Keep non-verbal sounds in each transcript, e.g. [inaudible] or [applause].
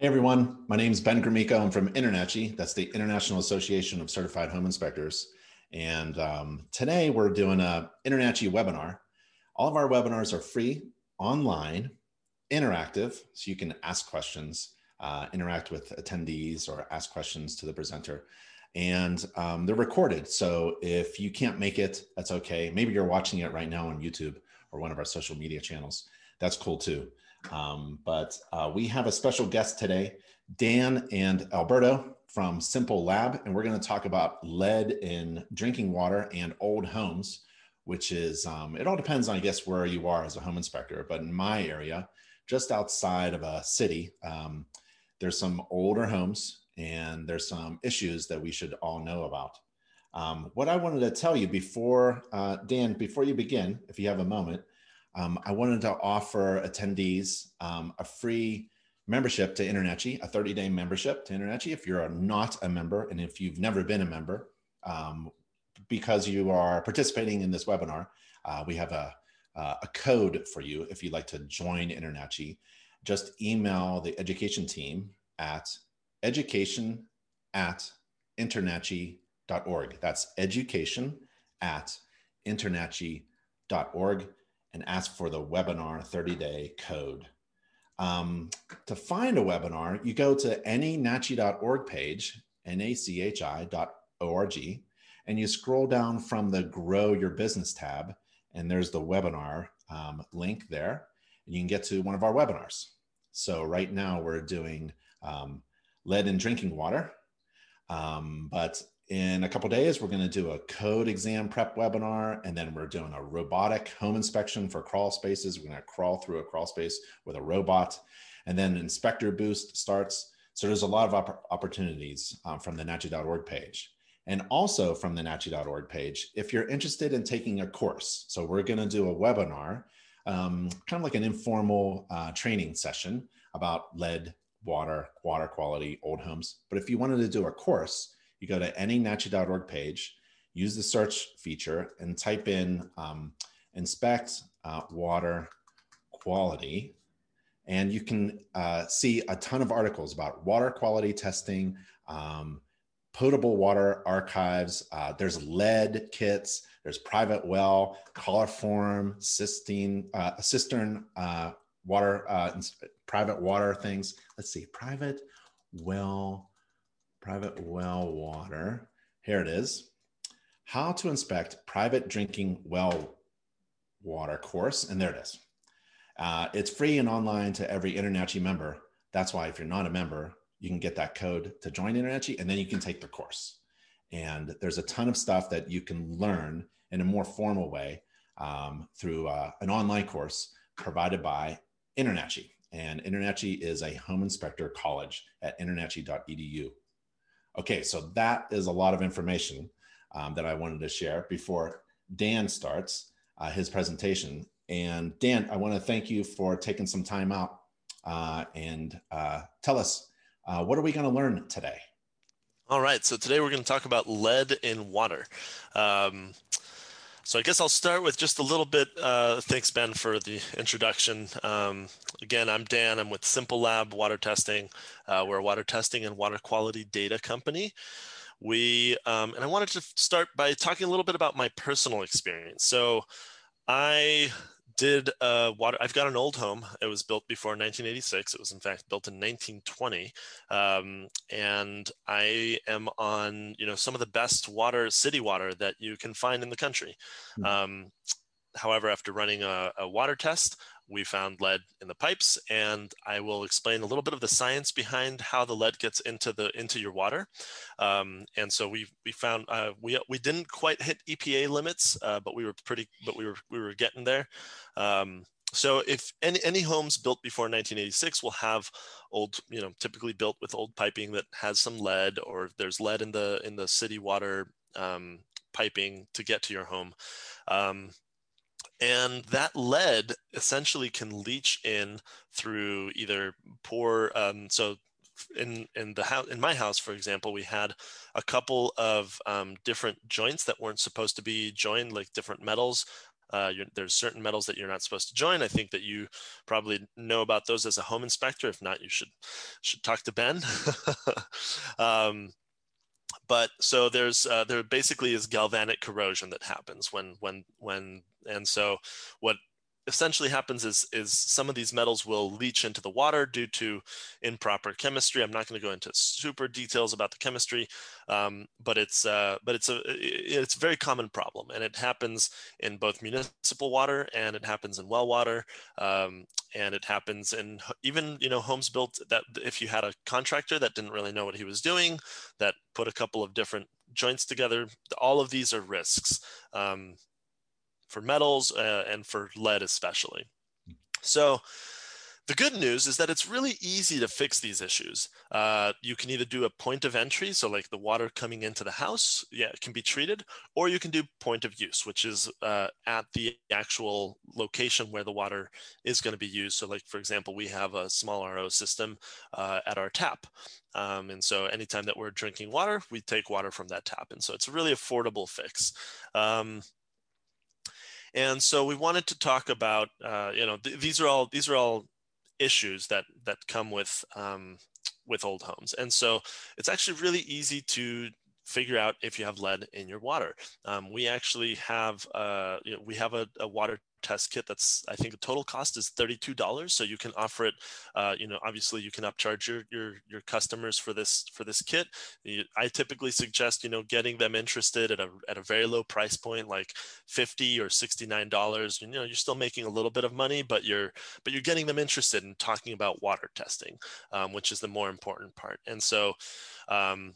Hey everyone, my name is Ben Gromicko. I'm from INTERNACHI. That's the International Association of Certified Home Inspectors. And um, today we're doing a INTERNACHI webinar. All of our webinars are free, online, interactive, so you can ask questions, uh, interact with attendees, or ask questions to the presenter. And um, they're recorded. So if you can't make it, that's okay. Maybe you're watching it right now on YouTube or one of our social media channels. That's cool too. Um, but uh, we have a special guest today, Dan and Alberto from Simple Lab, and we're going to talk about lead in drinking water and old homes, which is, um, it all depends on, I guess, where you are as a home inspector. But in my area, just outside of a city, um, there's some older homes and there's some issues that we should all know about. Um, what I wanted to tell you before, uh, Dan, before you begin, if you have a moment, um, I wanted to offer attendees um, a free membership to INTERNACHI, a 30 day membership to INTERNACHI if you're not a member and if you've never been a member. Um, because you are participating in this webinar, uh, we have a, uh, a code for you if you'd like to join INTERNACHI. Just email the education team at education at internachi.org. That's education at internachi.org and ask for the webinar 30 day code. Um, to find a webinar, you go to anynachi.org page, nachi.org, and you scroll down from the Grow Your Business tab, and there's the webinar um, link there, and you can get to one of our webinars. So right now we're doing um, lead in drinking water, um, but in a couple days, we're going to do a code exam prep webinar, and then we're doing a robotic home inspection for crawl spaces. We're going to crawl through a crawl space with a robot, and then Inspector Boost starts. So there's a lot of opp opportunities um, from the NACHI.org page. And also from the NACHI.org page, if you're interested in taking a course, so we're going to do a webinar, um, kind of like an informal uh, training session about lead, water, water quality, old homes. But if you wanted to do a course, you go to anynachi.org page, use the search feature, and type in um, inspect uh, water quality. And you can uh, see a ton of articles about water quality testing, um, potable water archives. Uh, there's lead kits. There's private well, coliform, cystine, uh, cistern uh, water, uh, private water things. Let's see, private well private well water. Here it is. How to inspect private drinking well water course. And there it is. Uh, it's free and online to every INTERNACHI member. That's why if you're not a member, you can get that code to join INTERNACHI and then you can take the course. And there's a ton of stuff that you can learn in a more formal way um, through uh, an online course provided by INTERNACHI. And INTERNACHI is a home inspector college at internachi.edu. Okay, so that is a lot of information um, that I wanted to share before Dan starts uh, his presentation. And Dan, I want to thank you for taking some time out uh, and uh, tell us uh, what are we going to learn today? All right, so today we're going to talk about lead in water. Um, so I guess I'll start with just a little bit. Uh, thanks, Ben, for the introduction. Um, again, I'm Dan. I'm with Simple Lab Water Testing. Uh, we're a water testing and water quality data company. We um, and I wanted to start by talking a little bit about my personal experience. So I did uh, water. I've got an old home. It was built before 1986. It was in fact built in 1920, um, and I am on you know some of the best water, city water that you can find in the country. Mm-hmm. Um, however, after running a, a water test, we found lead in the pipes and i will explain a little bit of the science behind how the lead gets into the into your water. Um, and so we we found uh, we we didn't quite hit epa limits uh, but we were pretty but we were we were getting there. Um, so if any, any homes built before 1986 will have old you know typically built with old piping that has some lead or there's lead in the in the city water um, piping to get to your home um, and that lead essentially can leach in through either poor um, so in in the house in my house for example we had a couple of um, different joints that weren't supposed to be joined like different metals Uh, there's certain metals that you're not supposed to join. I think that you probably know about those as a home inspector. If not, you should should talk to Ben. [laughs] um, but so there's uh, there basically is galvanic corrosion that happens when when when and so what essentially happens is, is some of these metals will leach into the water due to improper chemistry. I'm not going to go into super details about the chemistry, um, but it's uh, but it's a it's a very common problem, and it happens in both municipal water and it happens in well water, um, and it happens in even you know homes built that if you had a contractor that didn't really know what he was doing, that put a couple of different joints together. All of these are risks. Um, for metals uh, and for lead especially. So the good news is that it's really easy to fix these issues. Uh, you can either do a point of entry, so like the water coming into the house, yeah, it can be treated, or you can do point of use, which is uh, at the actual location where the water is going to be used. So, like for example, we have a small RO system uh, at our tap, um, and so anytime that we're drinking water, we take water from that tap, and so it's a really affordable fix. Um, and so we wanted to talk about, uh, you know, th- these are all these are all issues that that come with um, with old homes, and so it's actually really easy to figure out if you have lead in your water. Um, we actually have, uh, you know, we have a, a, water test kit that's i think the total cost is $32 so you can offer it uh, you know obviously you can upcharge your your your customers for this for this kit. I typically suggest you know getting them interested at a, at a very low price point like 50 or 69 dollars. You know you're still making a little bit of money but you're but you're getting them interested in talking about water testing um, which is the more important part. And so um,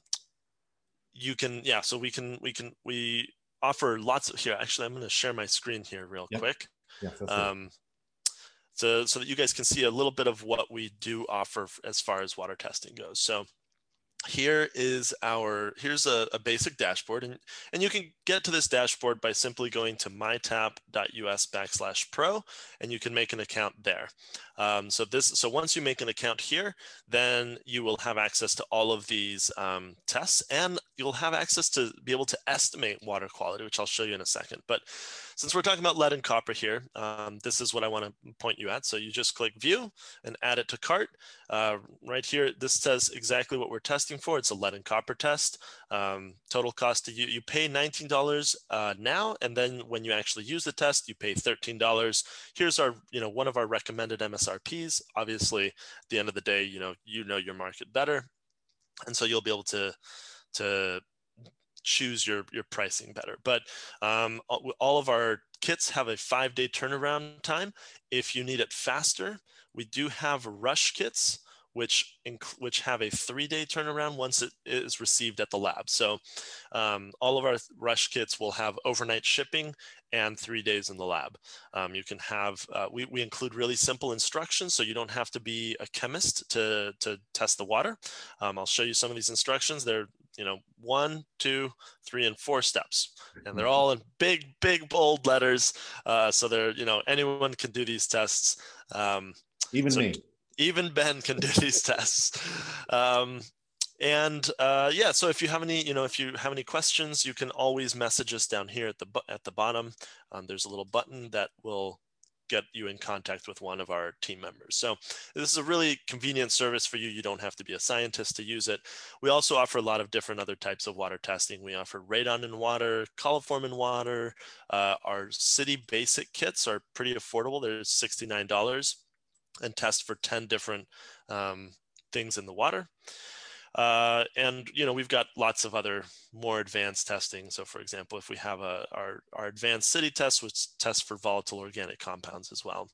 you can yeah so we can we can we offer lots of here actually i'm going to share my screen here real yep. quick um, so, so that you guys can see a little bit of what we do offer as far as water testing goes. So here is our here's a, a, basic dashboard and and you can get to this dashboard by simply going to mytap.us backslash pro and you can make an account there. Um, so this so once you make an account here then you will have access to all of these um, tests and you'll have access to be able to estimate water quality which i'll show you in a second. But since we're talking about lead and copper here, um, this is what I want to point you at. So you just click view and add it to cart. Uh, right here, this says exactly what we're testing for. It's a lead and copper test. Um, total cost to you, you pay $19 uh, now, and then when you actually use the test, you pay $13. Here's our, you know, one of our recommended MSRPs. Obviously, at the end of the day, you know, you know your market better. And so you'll be able to, to choose your your pricing better. But um, all of our kits have a five day turnaround time. If you need it faster, we do have rush kits which which have a three day turnaround once it is received at the lab. So um, all of our rush kits will have overnight shipping and three days in the lab. Um, you can have uh, we we include really simple instructions, so you don't have to be a chemist to to test the water. Um, I'll show you some of these instructions. They're you know one two three and four steps. And they're all in big big bold letters. Uh, so they're you know anyone can do these tests. Um, even so me. even ben can do these [laughs] tests. Um, and uh, yeah so if you have any you know if you have any questions you can always message us down here at the at the bottom. Um, there's a little button that will get you in contact with one of our team members. So this is a really convenient service for you. You don't have to be a scientist to use it. We also offer a lot of different other types of water testing. We offer radon in water, coliform in water. Uh, our city basic kits are pretty affordable. They're $69 and test for 10 different um, things in the water. Uh, and you know we've got lots of other more advanced testing. So for example, if we have a, our, our advanced city test, which tests for volatile organic compounds as well.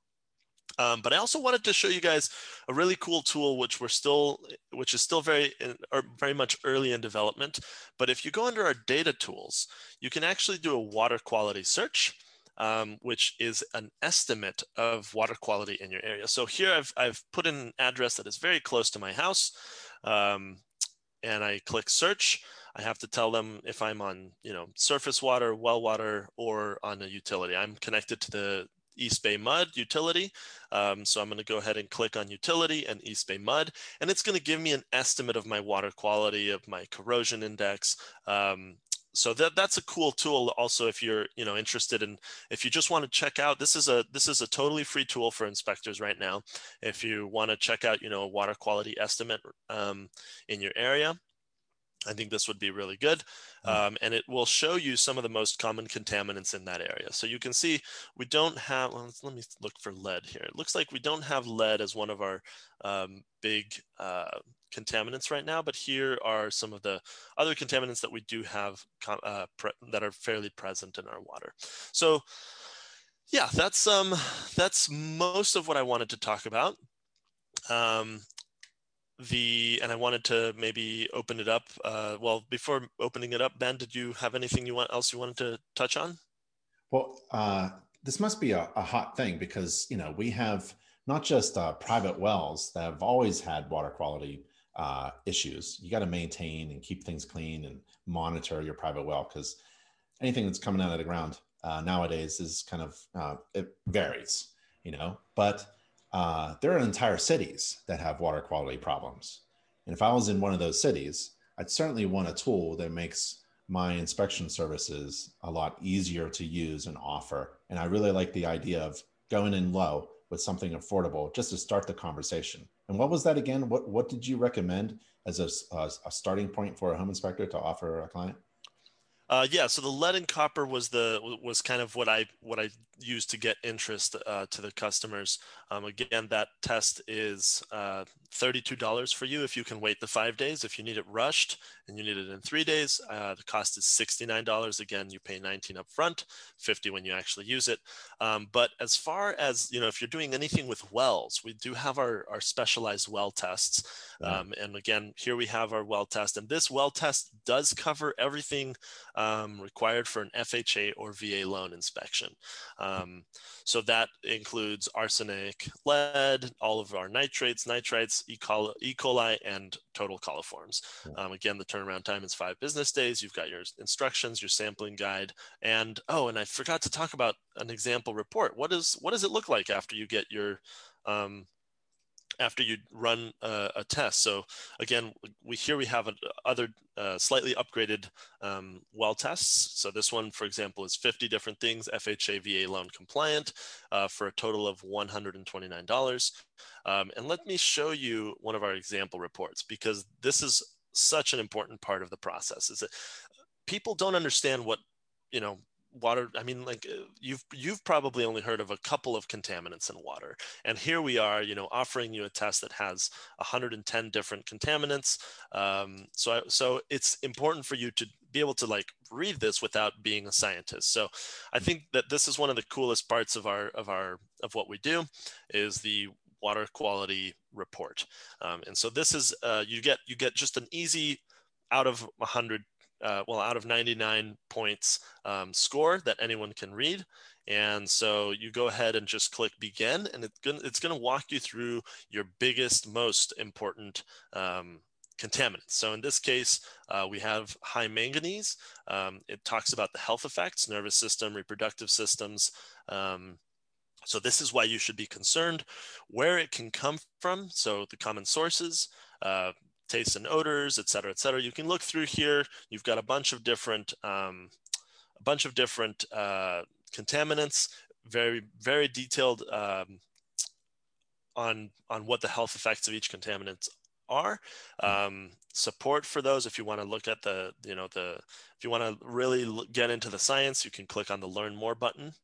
Um, but I also wanted to show you guys a really cool tool, which we're still, which is still very, in, or very much early in development. But if you go under our data tools, you can actually do a water quality search, um, which is an estimate of water quality in your area. So here I've, I've put in an address that is very close to my house. Um, and I click search, I have to tell them if I'm on, you know, surface water, well water, or on a utility. I'm connected to the East Bay Mud utility. Um, so I'm going to go ahead and click on utility and East Bay Mud, and it's going to give me an estimate of my water quality, of my corrosion index, um, so that that's a cool tool also if you're you know interested in if you just want to check out this is a this is a totally free tool for inspectors right now if you want to check out you know a water quality estimate um, in your area I think this would be really good. Hmm. Um, and it will show you some of the most common contaminants in that area. So you can see we don't have, well, let me look for lead here. It looks like we don't have lead as one of our um, big uh, contaminants right now, but here are some of the other contaminants that we do have uh, that are fairly present in our water. So yeah, that's, um, that's most of what I wanted to talk about. Um, the and I wanted to maybe open it up. Uh, well, before opening it up, Ben, did you have anything you want else you wanted to touch on? Well, uh, this must be a, a, hot thing because you know we have not just uh, private wells that have always had water quality uh, issues. You got to maintain and keep things clean and monitor your private well because anything that's coming out of the ground uh, nowadays is kind of uh, it varies, you know, but uh, there are entire cities that have water quality problems. And if I was in one of those cities, I'd certainly want a tool that makes my inspection services a lot easier to use and offer. And I really like the idea of going in low with something affordable just to start the conversation. And what was that again? What what did you recommend as a, a, a starting point for a home inspector to offer a client? Uh, yeah, so the lead and copper was the was kind of what I what I used to get interest uh, to the customers. Um, again, that test is uh, $32 for you if you can wait the five days. If you need it rushed and you need it in three days, uh, the cost is $69. Again, you pay 19 up front, 50 when you actually use it. Um, but as far as, you know, if you're doing anything with wells, we do have our, our specialized well tests. Um, and again, here we have our well test. And this well test does cover everything um, required for an FHA or VA loan inspection. Um, so that includes arsenic, lead, all of our nitrates, nitrites, E. coli, e. coli and total coliforms. Um, again, the turnaround time is five business days. You've got your instructions, your sampling guide, and oh, and I forgot to talk about an example report. What is what does it look like after you get your um, after you run a, a, test. So again, we here we have a, other uh, slightly upgraded um, well tests. So this one, for example, is 50 different things, FHA VA loan compliant uh, for a total of $129. Um, and let me show you one of our example reports because this is such an important part of the process is that people don't understand what you know water i mean like uh, you've you've probably only heard of a couple of contaminants in water. And here we are you know offering you a test that has 110 different contaminants. Um, so so it's important for you to be able to like read this without being a scientist. So i think that this is one of the coolest parts of our of our of what we do is the water quality report. Um, and so this is uh, you get you get just an easy out of 100 uh, well, out of 99 points um, score that anyone can read. And so you go ahead and just click begin, and it's gonna, it's gonna walk you through your biggest, most important um, contaminants. So in this case, uh, we have high manganese. Um, it talks about the health effects, nervous system, reproductive systems. Um, so this is why you should be concerned, where it can come from. So the common sources, uh, tastes and odors, et cetera, et cetera. You can look through here. You've got a bunch of different, um, a bunch of different uh, contaminants, very, very detailed um, on, on what the health effects of each contaminant are. Um, support for those, if you want to look at the, you know, the, if you want to really get into the science, you can click on the learn more button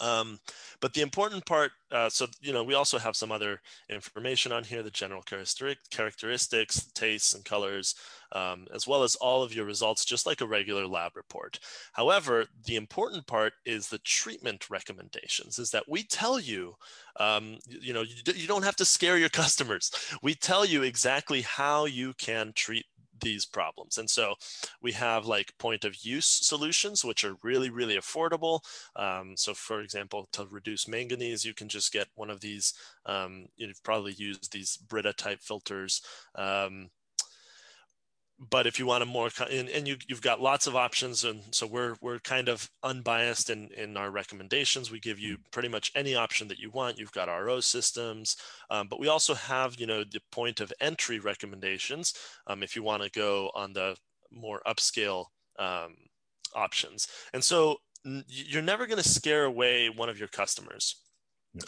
um, but the important part, uh, so, you know, we also have some other information on here, the general characteristics, tastes and colors, um, as well as all of your results, just like a regular lab report. However, the important part is the treatment recommendations, is that we tell you, um, you know, you, you don't have to scare your [laughs] customers. We tell you exactly how you can treat these problems. And so we have like point of use solutions, which are really, really affordable. Um, so for example, to reduce manganese, you can just get one of these, um, you've probably used these Brita type filters. Um, but if you want a more and, and you, you've got lots of options and so we're we're kind of unbiased in in our recommendations. We give you pretty much any option that you want. You've got ro systems um, but we also have you know the point of entry recommendations um, if you want to go on the more upscale um, options. And so you're never going to scare away one of your customers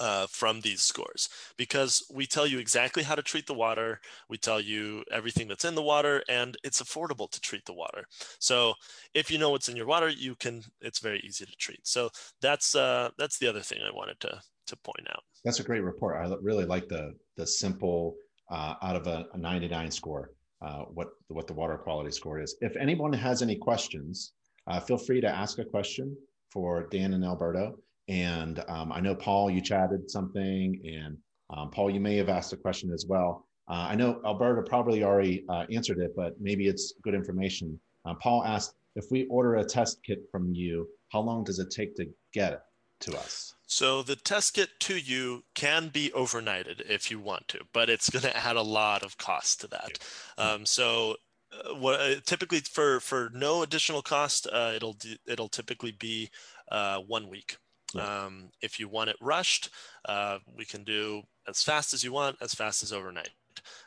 uh, from these scores because we tell you exactly how to treat the water. We tell you everything that's in the water, and it's affordable to treat the water. So if you know what's in your water, you can. It's very easy to treat. So that's uh, that's the other thing I wanted to to point out. That's a great report. I really like the the simple uh, out of a, a 99 score. Uh, what what the water quality score is. If anyone has any questions, uh, feel free to ask a question for Dan and Alberto. And um, I know Paul, you chatted something, and um, Paul, you may have asked a question as well. Uh, I know Alberto probably already uh, answered it, but maybe it's good information. Uh, Paul asked if we order a test kit from you, how long does it take to get it to us? So the test kit to you can be overnighted if you want to, but it's going [laughs] to add a lot of cost to that. Um, so uh, what uh, typically for for no additional cost, uh, it'll it'll typically be uh, one week. Um, if you want it rushed, uh, we can do as fast as you want, as fast as overnight.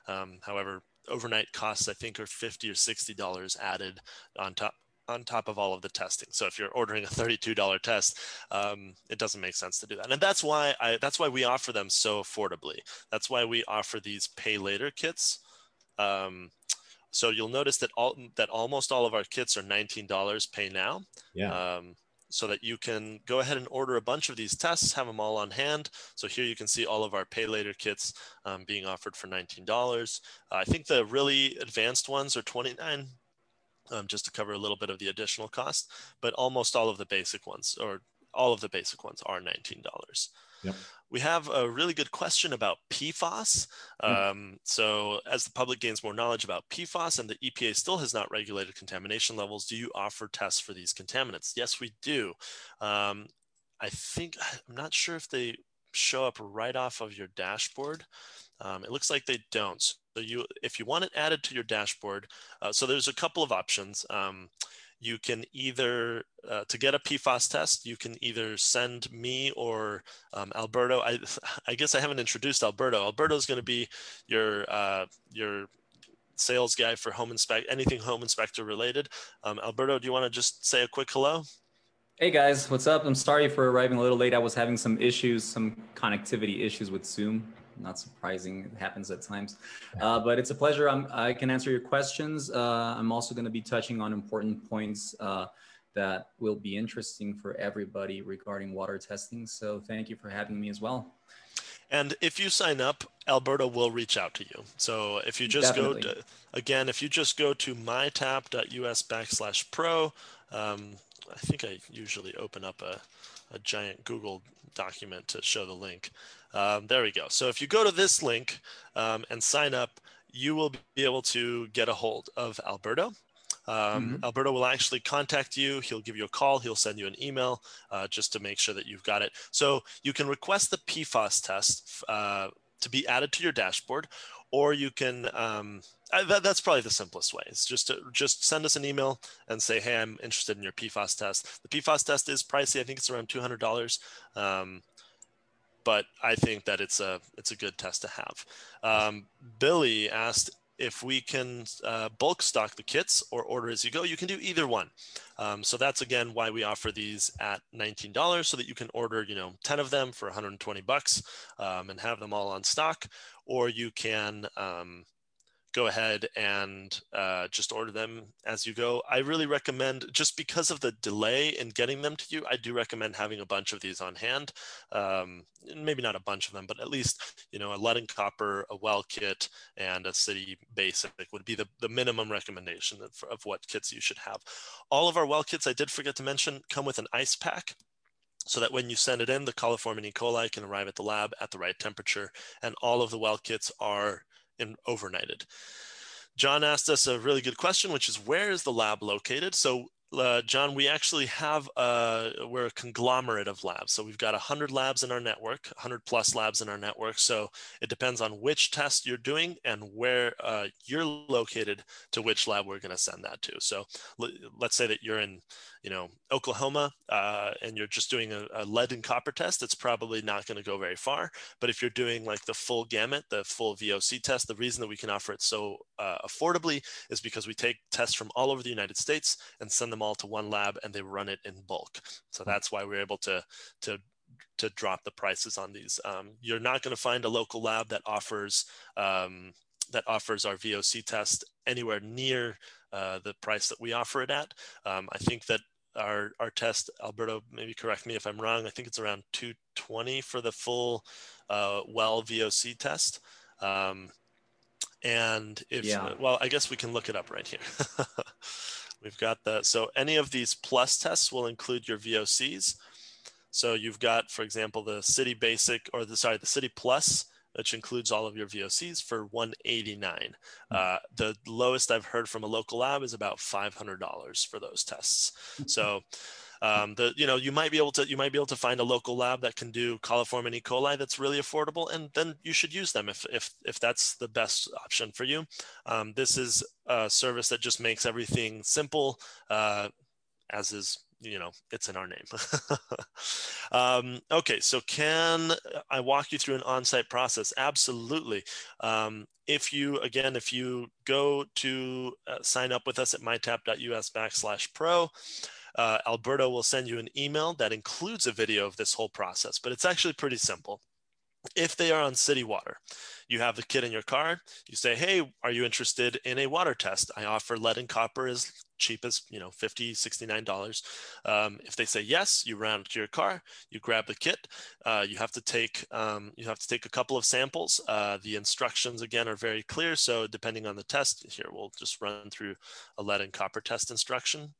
Um, however, overnight costs I think are fifty or sixty dollars added on top on top of all of the testing. So if you're ordering a $32 test, um, it doesn't make sense to do that. And that's why I that's why we offer them so affordably. That's why we offer these pay later kits. Um, so you'll notice that all that almost all of our kits are $19 pay now. Yeah. Um, so that you can go ahead and order a bunch of these tests, have them all on hand. So here you can see all of our pay later kits um, being offered for $19. Uh, I think the really advanced ones are 29 um, just to cover a little bit of the additional cost, but almost all of the basic ones or all of the basic ones are $19. Yep. We have a really good question about PFAS. Um, so, as the public gains more knowledge about PFAS and the EPA still has not regulated contamination levels, do you offer tests for these contaminants? Yes, we do. Um, I think, [sighs] I'm not sure if they show up right off of your dashboard. Um, it looks like they don't. So you, if you want it added to your dashboard, uh, so there's a couple of options. Um, you can either uh, to get a PFAS test, you can either send me or um, Alberto. I, [laughs] I guess I haven't introduced Alberto. Alberto is going to be your uh, your sales guy for home inspect anything home inspector related. Um, Alberto, do you want to just say a quick hello? Hey guys, what's up? I'm sorry for arriving a little late. I was having some issues, some connectivity issues with Zoom not surprising. It happens at times, uh, but it's a pleasure. I'm, i can answer your questions. Uh, I'm also going to be touching on important points uh, that will be interesting for everybody regarding water testing. So thank you for having me as well. And if you sign up, Alberto will reach out to you. So if you just Definitely. go to, again, if you just go to mytap.us backslash pro, um, I think I usually open up a, a giant Google document to show the link. Um, there we go. So if you go to this link um, and sign up, you will be able to get a hold of Alberto. Um, mm-hmm. Alberto will actually contact you. He'll give you a call. He'll send you an email uh, just to make sure that you've got it. So you can request the PFAS test uh, to be added to your dashboard, or you can. Um, that, that's probably the simplest way. It's just to just send us an email and say, "Hey, I'm interested in your PFAS test." The PFAS test is pricey. I think it's around two hundred dollars. Um, but I think that it's a it's a good test to have. Um, Billy asked if we can uh, bulk stock the kits or order as you go. You can do either one. Um, so that's again why we offer these at $19 so that you can order you know 10 of them for 120 bucks um, and have them all on stock, or you can um, go ahead and uh, just order them as you go. I really recommend, just because of the delay in getting them to you, I do recommend having a bunch of these on hand. Um, maybe not a bunch of them, but at least, you know, a lead and copper, a well kit, and a city basic would be the, the minimum recommendation of, of what kits you should have. All of our well kits, I did forget to mention, come with an ice pack so that when you send it in, the coliform and E. coli can arrive at the lab at the right temperature, and all of the well kits are and overnighted. John asked us a really good question, which is where is the lab located? So uh, John, we actually have uh, we're a conglomerate of labs. So we've got 100 labs in our network, 100 plus labs in our network. So it depends on which test you're doing and where uh, you're located to which lab we're going to send that to. So let's say that you're in, you know, Oklahoma uh, and you're just doing a, a lead and copper test. It's probably not going to go very far. But if you're doing like the full gamut, the full VOC test, the reason that we can offer it so uh, affordably is because we take tests from all over the United States and send them all to one lab and they run it in bulk. So hmm. that's why we're able to to to drop the prices on these. Um, you're not going to find a local lab that offers um, that offers our VOC test anywhere near uh, the price that we offer it at. Um, I think that our our test, Alberto, maybe correct me if I'm wrong. I think it's around 220 for the full uh, well VOC test. Um, and if yeah. well, I guess we can look it up right here. [laughs] We've got the So any of these plus tests will include your VOCs. So you've got, for example, the City Basic or the sorry, the City Plus, which includes all of your VOCs for 189. Hmm. Uh, the lowest I've heard from a local lab is about $500 for those tests. So um, the you know you might be able to you might be able to find a local lab that can do coliform and E. coli that's really affordable, and then you should use them if if if that's the best option for you. Um, this is a service that just makes everything simple, uh, as is you know it's in our name. [laughs] Um, okay so can i walk you through an on-site process? Absolutely. Um, if you again if you go to uh, sign up with us at mytap.us backslash pro uh, Alberto will send you an email that includes a video of this whole process, but it's actually pretty simple. If they are on city water, you have the kit in your car, you say, hey, are you interested in a water test? I offer lead and copper as cheap as, you know, 50, $69. Um, if they say yes, you round to your car, you grab the kit. Uh, you have to take, um, you have to take a couple of samples. Uh, the instructions again are very clear. So depending on the test here, we'll just run through a lead and copper test instruction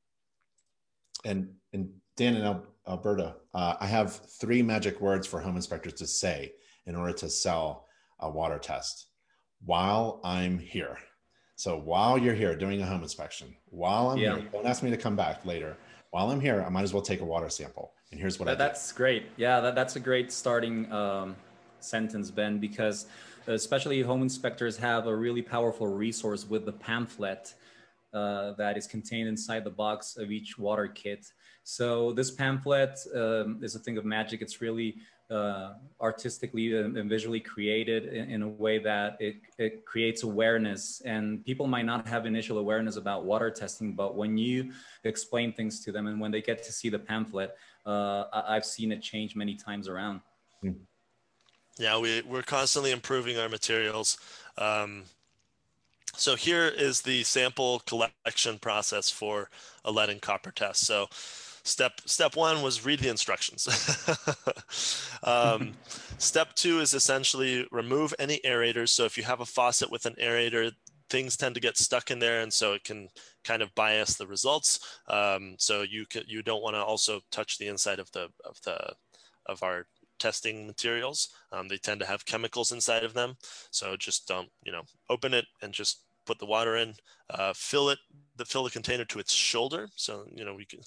and and Dan and Alberto, uh, I have three magic words for home inspectors to say in order to sell a water test while I'm here. So while you're here doing a home inspection, while I'm yeah. here, don't ask me to come back later. While I'm here, I might as well take a water sample. And here's what that, I That's great. Yeah, that, that's a great starting um, sentence, Ben, because especially home inspectors have a really powerful resource with the pamphlet uh, that is contained inside the box of each water kit. So this pamphlet um, is a thing of magic. It's really uh, artistically and visually created in, in, a way that it, it creates awareness. And people might not have initial awareness about water testing, but when you explain things to them and when they get to see the pamphlet, uh, I, have seen it change many times around. Hmm. Yeah, we, we're constantly improving our materials. Um, so here is the sample collection process for a lead and copper test. So step step one was read the instructions. [laughs] um, step two is essentially remove any aerators. So if you have a faucet with an aerator, things tend to get stuck in there, and so it can kind of bias the results. Um, so you you don't want to also touch the inside of the of the of our testing materials. Um, they tend to have chemicals inside of them. So just don't, you know, open it and just put the water in, uh, fill it, the, fill the container to its shoulder. So, you know, we can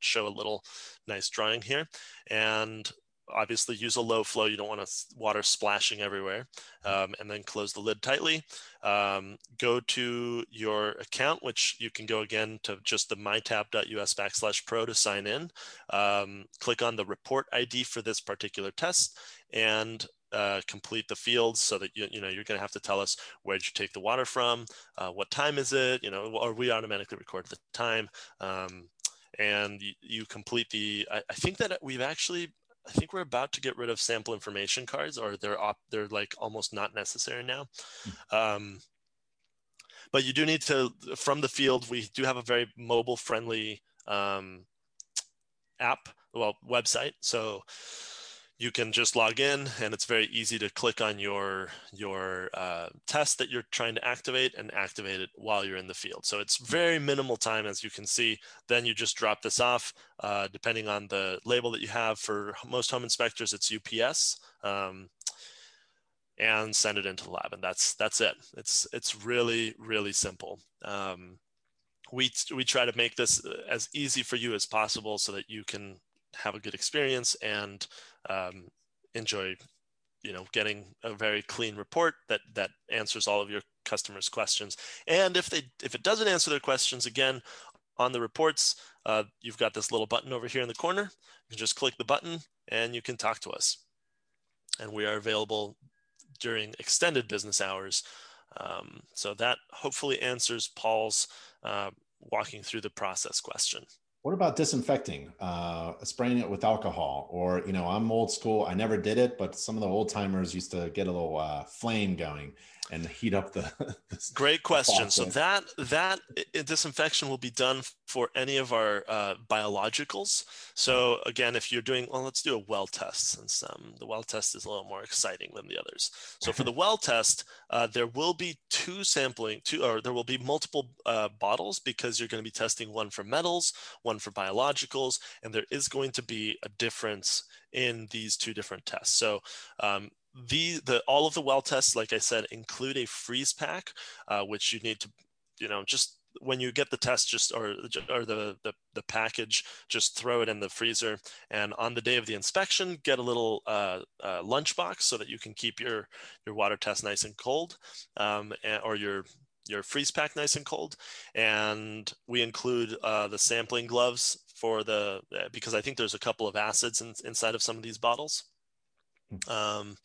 show a little nice drawing here and obviously use a low flow. You don't want to water splashing everywhere. Um, and then close the lid tightly. Um, go to your account, which you can go again to just the mytap.us backslash pro to sign in. Um, click on the report ID for this particular test and uh, complete the fields so that you, you know you're going to have to tell us where did you take the water from, uh, what time is it, you know, or we automatically record the time, um, and you, you, complete the. I, I, think that we've actually. I think we're about to get rid of sample information cards, or they're op, they're like almost not necessary now. Hmm. Um, but you do need to from the field. We do have a very mobile friendly um, app, well website. So you can just log in and it's very easy to click on your your uh, test that you're trying to activate and activate it while you're in the field. So it's very minimal time as you can see. Then you just drop this off uh, depending on the label that you have. For most home inspectors it's ups um, and send it into the lab and that's that's it. It's it's really really simple. Um, we we try to make this as easy for you as possible so that you can have a good experience and um, enjoy you know getting a very clean report that that answers all of your customers questions. And if they if it doesn't answer their questions again on the reports uh, you've got this little button over here in the corner. You can just click the button and you can talk to us. And we are available during extended business hours. Um, so that hopefully answers paul's uh, walking through the process question what about disinfecting, uh, spraying it with alcohol? Or, you know, I'm old school. I never did it, but some of the old timers used to get a little uh, flame going and heat up the. [laughs] the Great question. So that that disinfection will be done for any of our uh, biologicals. So again, if you're doing well, let's do a well test since um, the well test is a little more exciting than the others. So for the [laughs] well test, uh, there will be two sampling, two or there will be multiple uh, bottles because you're going to be testing one for metals, one for biologicals, and there is going to be a difference in these two different tests. So um, the the all of the well tests, like I said, include a freeze pack, uh, which you need to, you know, just when you get the test, just or or the, the the package, just throw it in the freezer, and on the day of the inspection, get a little uh, uh, lunchbox so that you can keep your your water test nice and cold, um, and, or your your freeze pack nice and cold. And we include uh, the sampling gloves for the uh, because i think there's a couple of acids in, inside of some of these bottles um,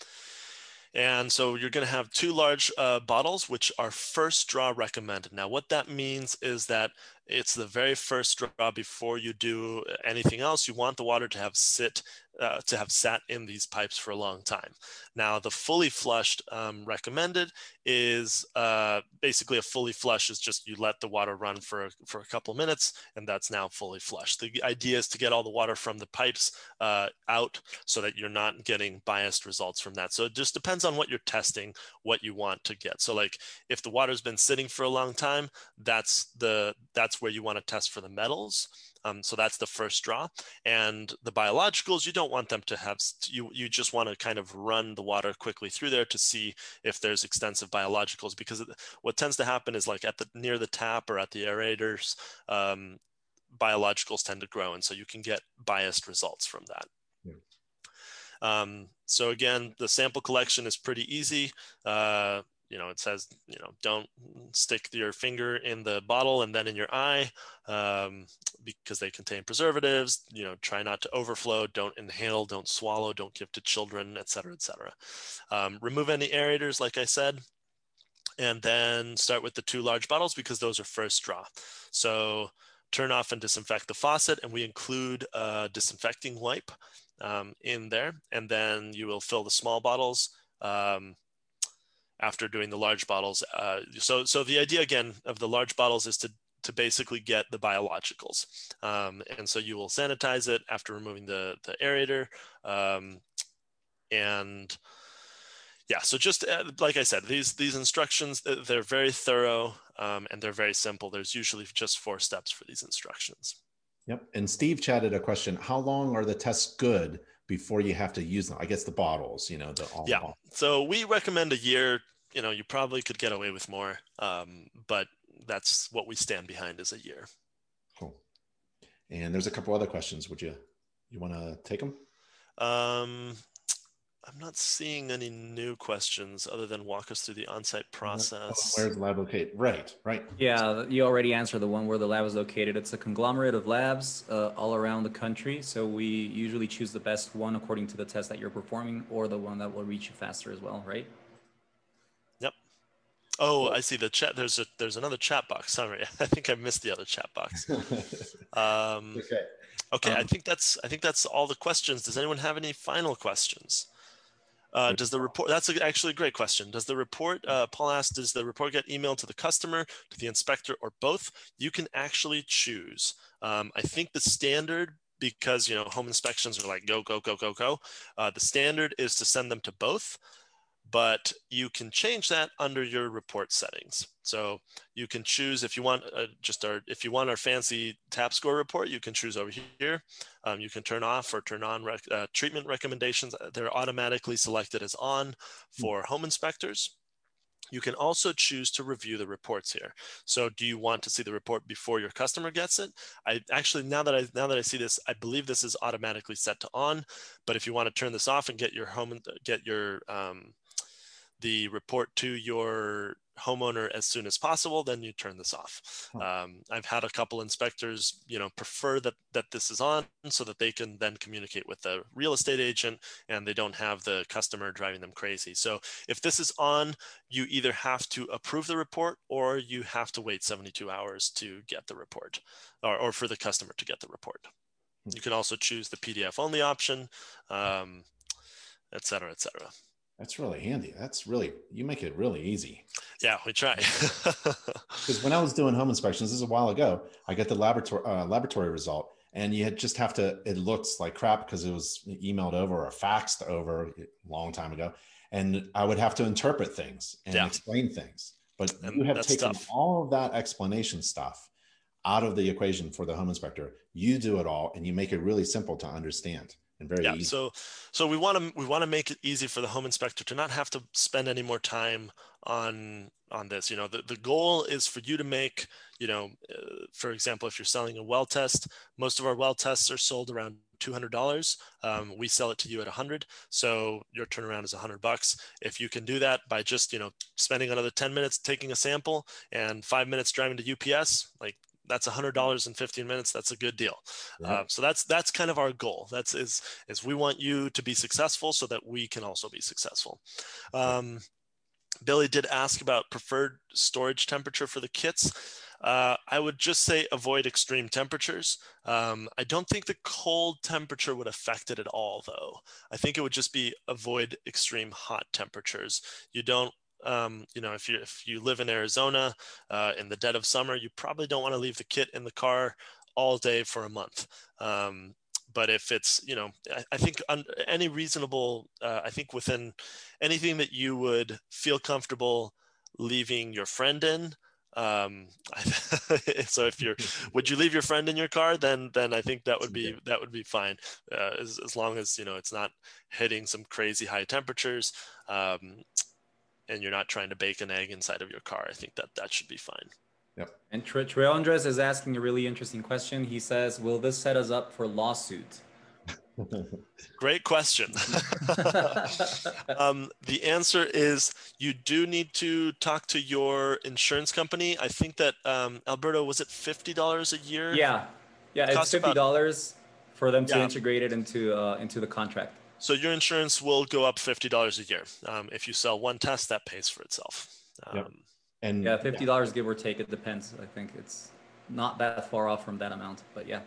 and so you're going to have two large uh, bottles, which are first draw recommended. Now, what that means is that it's the very first draw before you do anything else. You want the water to have sit uh, to have sat in these pipes for a long time. Now, the fully flushed um, recommended is uh, basically a fully flush is just you let the water run for for a couple minutes and that's now fully flushed. The idea is to get all the water from the pipes uh, out so that you're not getting biased results from that. So it just depends on what you're testing, what you want to get. So like if the water's been sitting for a long time, that's the that's where you want to test for the metals. Um, so that's the first draw. And the biologicals, you don't want them to have, you, you just want to kind of run the water quickly through there to see if there's extensive biologicals because what tends to happen is like at the near the tap or at the aerators, um, biologicals tend to grow. And so you can get biased results from that. Um, so again, the sample collection is pretty easy. Uh, you know, it says, you know, don't stick your finger in the bottle and then in your eye um, because they contain preservatives. You know, try not to overflow, don't inhale, don't swallow, don't give to children, et cetera, et cetera. Um, remove any aerators, like I said, and then start with the two large bottles because those are first draw. So turn off and disinfect the faucet, and we include a disinfecting wipe um, in there, and then you will fill the small bottles. After doing the large bottles. Uh, so, so the idea again of the large bottles is to to basically get the biologicals, um, and so you will sanitize it after removing the the aerator, um, and yeah. So just uh, like I said, these these instructions they're very thorough um, and they're very simple. There's usually just four steps for these instructions. Yep. And Steve chatted a question: How long are the tests good? Before you have to use them. I guess the bottles, you know, the all yeah. So we recommend a year. You know, you probably could get away with more, um, but that's what we stand behind is a year. Cool. And there's a couple other questions. Would you you want to take them? Um, I'm not seeing any new questions other than walk us through the on-site oh, process. Where's the lab located? Right, right. Yeah, you already answered the one where the lab is located. It's a conglomerate of labs uh, all around the country. So we usually choose the best one according to the test that you're performing or the one that will reach you faster as well, right? Yep. Oh, I see the chat. There's a there's another chat box. Sorry, [laughs] I think I missed the other chat box. [laughs] um, okay. Okay, um, I think that's I think that's all the questions. Does anyone have any final questions? Uh, does the report, that's actually a great question. Does the report, uh, Paul asked, does the report get emailed to the customer, to the inspector, or both? You can actually choose. Um, I think the standard, because, you know, home inspections are like go, go, go, go, go. Uh, the standard is to send them to both but you can change that under your report settings. So you can choose if you want uh, just our if you want our fancy tap score report, you can choose over here. Um, you can turn off or turn on rec uh, treatment recommendations. They're automatically selected as on for home inspectors. You can also choose to review the reports here. So do you want to see the report before your customer gets it? I actually, now that I, now that I see this, I believe this is automatically set to on, but if you want to turn this off and get your home, get your, um, the report to your homeowner as soon as possible, then you turn this off. Um, I've had a couple inspectors, you know, prefer that that this is on so that they can then communicate with the real estate agent and they don't have the customer driving them crazy. So if this is on, you either have to approve the report or you have to wait 72 hours to get the report or, or for the customer to get the report. Hmm. You can also choose the PDF only option, um, et cetera, et cetera. That's really handy. That's really you make it really easy. Yeah, we try. [laughs] Because when I was doing home inspections, this is a while ago, I get the laboratory uh, laboratory result, and you just have to. It looks like crap because it was emailed over or faxed over a long time ago, and I would have to interpret things and yeah. explain things. But and you have taken tough. all of that explanation stuff out of the equation for the home inspector. You do it all, and you make it really simple to understand and very yeah, easy. So, so we want to we want to make it easy for the home inspector to not have to spend any more time on on this. You know, the, the goal is for you to make, you know, uh, for example, if you're selling a well test, most of our well tests are sold around $200. Um, we sell it to you at 100. So your turnaround is 100 bucks. If you can do that by just, you know, spending another 10 minutes taking a sample and five minutes driving to UPS, like that's a hundred dollars in 15 minutes that's a good deal uh, so that's that's kind of our goal that's is is we want you to be successful so that we can also be successful um, billy did ask about preferred storage temperature for the kits uh, I would just say avoid extreme temperatures. Um, I don't think the cold temperature would affect it at all, though. I think it would just be avoid extreme hot temperatures. You don't um, you know, if you if you live in Arizona uh, in the dead of summer, you probably don't want to leave the kit in the car all day for a month. Um, but if it's you know, I, I think on any reasonable, uh, I think within anything that you would feel comfortable leaving your friend in. Um, [laughs] so if you're, [laughs] would you leave your friend in your car? Then then I think that would be that would be fine, uh, as as long as you know it's not hitting some crazy high temperatures. Um, and you're not trying to bake an egg inside of your car, I think that that should be fine. Yep. And Trail Andres is asking a really interesting question. He says, "Will this set us up for lawsuit?" [laughs] Great question. [laughs] um, the answer is you do need to talk to your insurance company. I think that um, Alberto was it fifty dollars a year? Yeah, yeah, it's fifty dollars for them to yeah. integrate it into uh, into the contract. So your insurance will go up fifty dollars a year. Um, if you sell one test, that pays for itself. Um, yep. And yeah, fifty dollars yeah. give or take. It depends. I think it's not that far off from that amount, but yeah.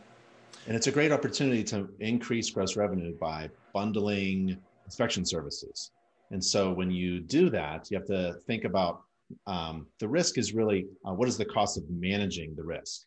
And it's a great opportunity to increase gross revenue by bundling inspection services. And so when you do that, you have to think about um, the risk is really uh, what is the cost of managing the risk.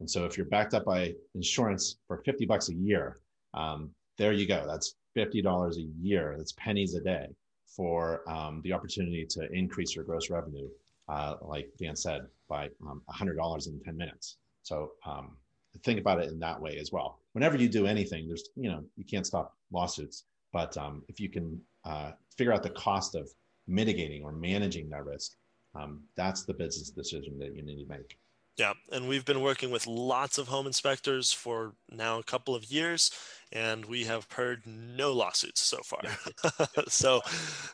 And so if you're backed up by insurance for 50 bucks a year, um, there you go. That's $50 a year, that's pennies a day for um, the opportunity to increase your gross revenue, uh, like Dan said, by um, $100 in 10 minutes. So um, think about it in that way as well. Whenever you do anything, there's, you know, you can't stop lawsuits, but um, if you can uh, figure out the cost of mitigating or managing that risk, um, that's the business decision that you need to make. Yeah, and we've been working with lots of home inspectors for now a couple of years, and we have heard no lawsuits so far. [laughs] So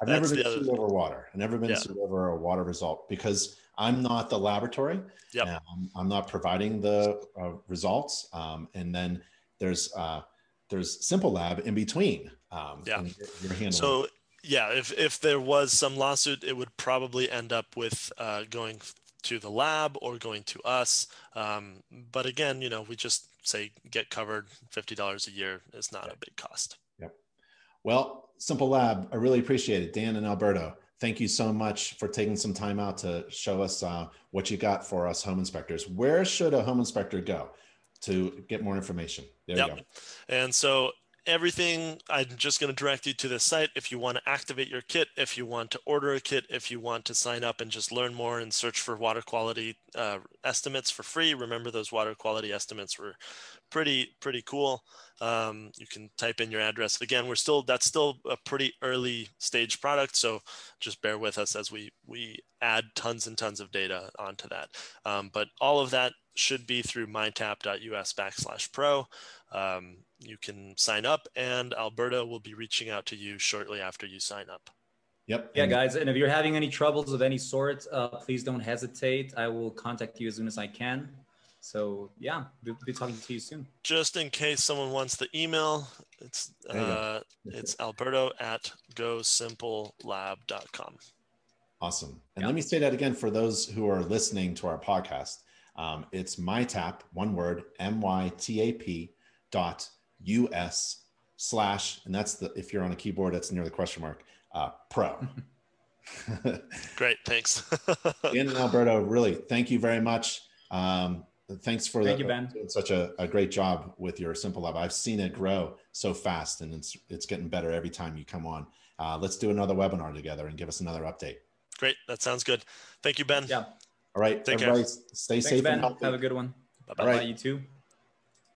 I've never been sued over water. I've never been yeah. sued over a water result because I'm not the laboratory. Yeah, I'm, I'm, not providing the uh, results, um, and then there's uh, there's Simple Lab in between. Um, yeah. so yeah, if if there was some lawsuit, it would probably end up with uh, going to the lab or going to us. Um, but again, you know, we just say get covered. Fifty dollars a year is not a big cost. Yep. Well, Simple Lab, I really appreciate it, Dan and Alberto. Thank you so much for taking some time out to show us uh, what you got for us home inspectors. Where should a home inspector go to get more information? There yep. you go. And so everything, I'm just going to direct you to this site. If you want to activate your kit, if you want to order a kit, if you want to sign up and just learn more and search for water quality uh, estimates for free, remember those water quality estimates were pretty pretty cool. Um, you can type in your address. Again, we're still that's still a pretty early stage product, so just bear with us as we we add tons and tons of data onto that. Um, but all of that should be through mytap.us backslash pro. Um, you can sign up, and Alberto will be reaching out to you shortly after you sign up. Yep. Yeah, guys. And if you're having any troubles of any sort, uh, please don't hesitate. I will contact you as soon as I can. So yeah, we'll be talking to you soon. Just in case someone wants the email, it's uh, it's Alberto at gosimplelab.com. Awesome. And yep. let me say that again for those who are listening to our podcast. Um, it's mytap, one word, M Y T A P dot US slash, and that's the, if you're on a keyboard, that's near the question mark, uh, pro. [laughs] Great. Thanks. [laughs] Ian and Alberto, really, thank you very much. Um, thanks for Thank the, you, ben. such a, a, great job with your simple lab. I've seen it grow so fast and it's, it's getting better every time you come on. Uh, let's do another webinar together and give us another update. Great. That sounds good. Thank you, Ben. Yeah. All right. Take everybody care. stay Thanks, safe ben. and healthy. Have a good one. Bye bye. You too.